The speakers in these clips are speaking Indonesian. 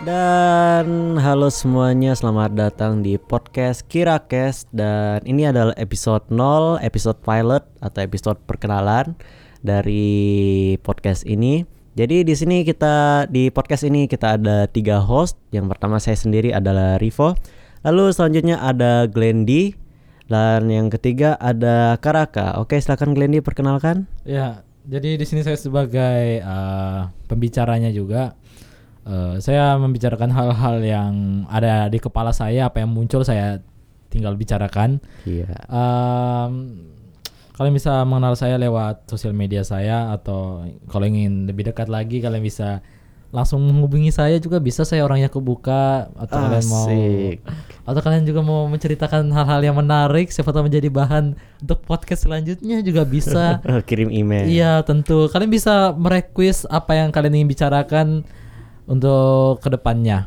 Dan halo semuanya, selamat datang di podcast Kirakes dan ini adalah episode 0, episode pilot atau episode perkenalan dari podcast ini. Jadi di sini kita di podcast ini kita ada tiga host. Yang pertama saya sendiri adalah Rivo. Lalu selanjutnya ada Glendy dan yang ketiga ada Karaka. Oke, silakan Glendy perkenalkan. Ya, jadi di sini saya sebagai uh, pembicaranya juga. Uh, saya membicarakan hal-hal yang ada di kepala saya, apa yang muncul saya tinggal bicarakan. Iya. Um, kalian bisa mengenal saya lewat sosial media saya atau kalau ingin lebih dekat lagi kalian bisa langsung menghubungi saya juga bisa saya orangnya kebuka atau kalian mau Asik. atau kalian juga mau menceritakan hal-hal yang menarik siapa tahu menjadi bahan untuk podcast selanjutnya juga bisa Kirim email. Iya tentu kalian bisa merequest apa yang kalian ingin bicarakan untuk ke depannya.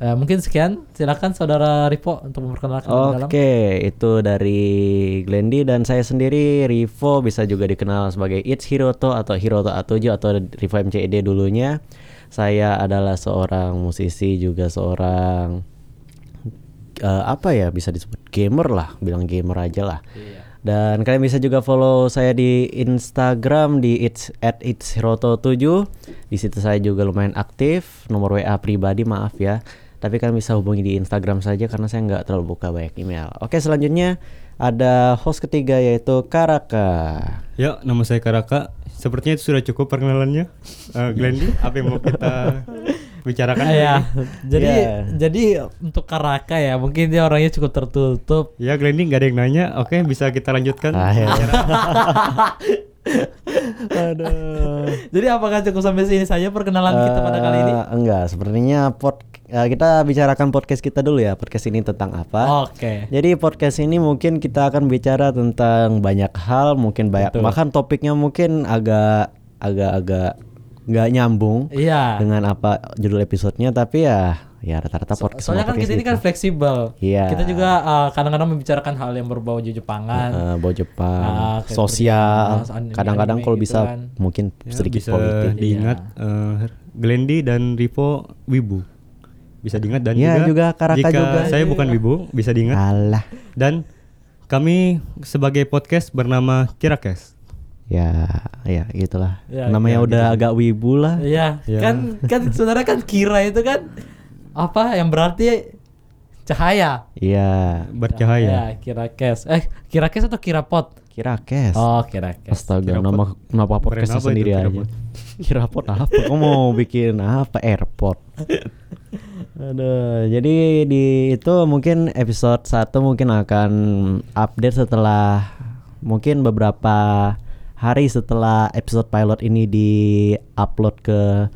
Eh, mungkin sekian silakan saudara Ripo untuk memperkenalkan. Oke, itu dari Glendy dan saya sendiri Rivo bisa juga dikenal sebagai It's Hiroto atau Hiroto A7 atau Rivo MCED dulunya. Saya adalah seorang musisi juga seorang eh, apa ya bisa disebut gamer lah, bilang gamer aja lah. Dan kalian bisa juga follow saya di Instagram di it's at it's Hiroto 7. Di situ saya juga lumayan aktif. Nomor WA pribadi maaf ya. Tapi kalian bisa hubungi di Instagram saja karena saya nggak terlalu buka banyak email. Oke selanjutnya ada host ketiga yaitu Karaka. Ya, nama saya Karaka. Sepertinya itu sudah cukup perkenalannya. Eh, Glendy, apa yang mau kita bicarakan? Ya, jadi Ya. jadi untuk Karaka ya mungkin dia orangnya cukup tertutup. Ya, Glendy nggak ada yang nanya. Oke, bisa kita lanjutkan. Ah, ya. Aduh. Jadi apakah cukup sampai sini saja perkenalan kita pada kali ini? Eh, Enggak, sepertinya pod eh, kita bicarakan podcast kita dulu ya. Podcast ini tentang apa? Oke. Jadi podcast ini mungkin kita akan bicara tentang banyak hal, mungkin banyak Betul. bahkan topiknya mungkin agak agak agak nggak nyambung Iya. dengan apa judul episodenya, tapi ya ya rata-rata So- podcast. soalnya kan podcast kita ini kan gitu. fleksibel. Iya. Kita juga uh, kadang-kadang membicarakan hal yang berbau Jepangan. Eh, bau Jepang, kayak sosial, kadang-kadang kalau gitu bisa kan. mungkin Ya, sedikit bisa politik. diingat eh, Glendy dan Rivo Wibu. Bisa diingat dan Iya, juga, juga Karaka jika juga. saya bukan Wibu, bisa diingat. Alah, Dan kami sebagai podcast bernama Kirakes. Ya ya gitulah. Ya, Namanya ya, udah agak wibu lah. Iya, Ya. kan kan sebenarnya kan kira itu kan apa yang berarti cahaya. Iya, Bercahaya. kira kes. Eh, kira kes atau kira pot? kira kes. Oh, kira kes. Astaga, Kirapot. nama nama podcastnya sendiri aja. Kirapot? Kirapot apa? Kamu mau bikin apa? Airport. Aduh, jadi di itu mungkin episode 1 mungkin akan update setelah mungkin beberapa hari setelah episode pilot ini di-upload ke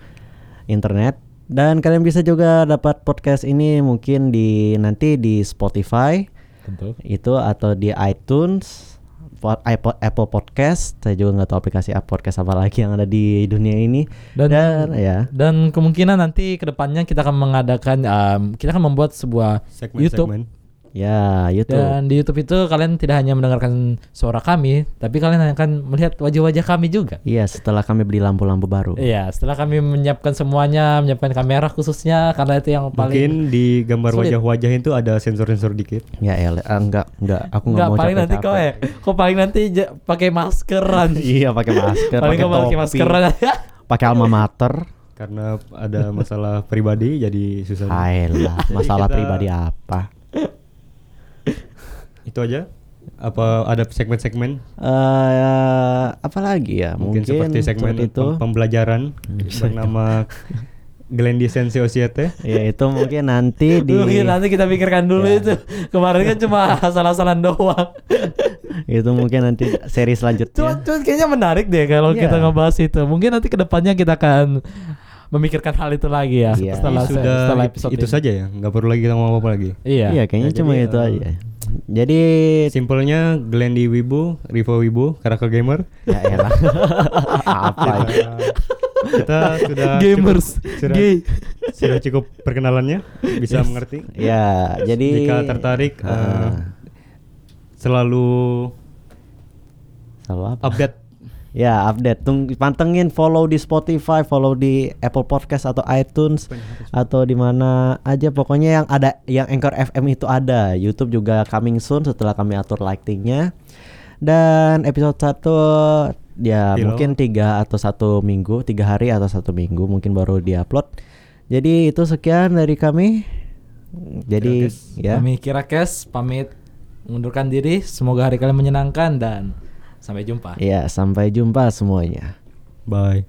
internet dan kalian bisa juga dapat podcast ini mungkin di nanti di Spotify Tentu. itu atau di iTunes, iPod, Apple Podcast. Saya juga nggak tahu aplikasi Apple Podcast apa lagi yang ada di dunia ini. Dan, Dan, ya, dan kemungkinan nanti ke depannya kita akan mengadakan um, kita akan membuat sebuah YouTube Segmen-segmen. Ya YouTube. dan di YouTube itu kalian tidak hanya mendengarkan suara kami, tapi kalian akan melihat wajah-wajah kami juga. Iya, setelah kami beli lampu-lampu baru. Iya, setelah kami menyiapkan semuanya, menyiapkan kamera khususnya karena itu yang paling Mungkin di gambar wajah-wajah itu ada sensor-sensor dikit. Ya, ya, ah, enggak, enggak, aku Enggak, enggak mau paling nanti kau ya. Kau paling nanti pakai maskeran. Iya, pakai masker, paling pakai topi, maskeran. pakai alma mater. Karena ada masalah pribadi jadi susah. Ayolah, masalah kita- pribadi apa? Itu aja. Apa ada segmen-segmen? Eh, apa lagi ya? Mungkin, seperti segmen seperti itu. pem- pembelajaran bernama Glendy Sensei Osiete. ya itu mungkin nanti di Mungkin nanti kita pikirkan dulu Ya. itu. Kemarin kan cuma asal-asalan doang. itu mungkin nanti seri Cuma, selanjutnya. cuma kayaknya menarik deh kalau Iya. kita ngebahas itu. Mungkin nanti ke depannya kita akan memikirkan hal itu lagi ya. Iya. Setelah, Sudah setelah episode itu ini. saja ya, nggak perlu lagi kita ngomong apa lagi. Iya. Iya, kayaknya Ya, cuma jadi, itu eh, aja. Jadi Simpelnya Glendy Wibu, Rivo Wibu, Karakter Gamer. ya elah. apa itu? Kita, sudah Gamers, cukup, sudah, gay. sudah cukup perkenalannya, bisa Yes. mengerti. Ya, jadi Jika tertarik eh, Ah. selalu Selalu apa? update Ya update, tung pantengin, follow di Spotify, follow di Apple Podcast atau iTunes atau di mana aja pokoknya yang ada yang Anchor FM itu ada. YouTube juga coming soon setelah kami atur lightingnya. Dan episode 1 ya Pilot. mungkin tiga atau satu minggu, tiga hari atau satu minggu mungkin baru diupload. Jadi itu sekian dari kami. Jadi Kira-kis. ya. Kami kira kes pamit mengundurkan diri. Semoga hari kalian menyenangkan dan sampai jumpa. Ya, sampai jumpa semuanya. Bye.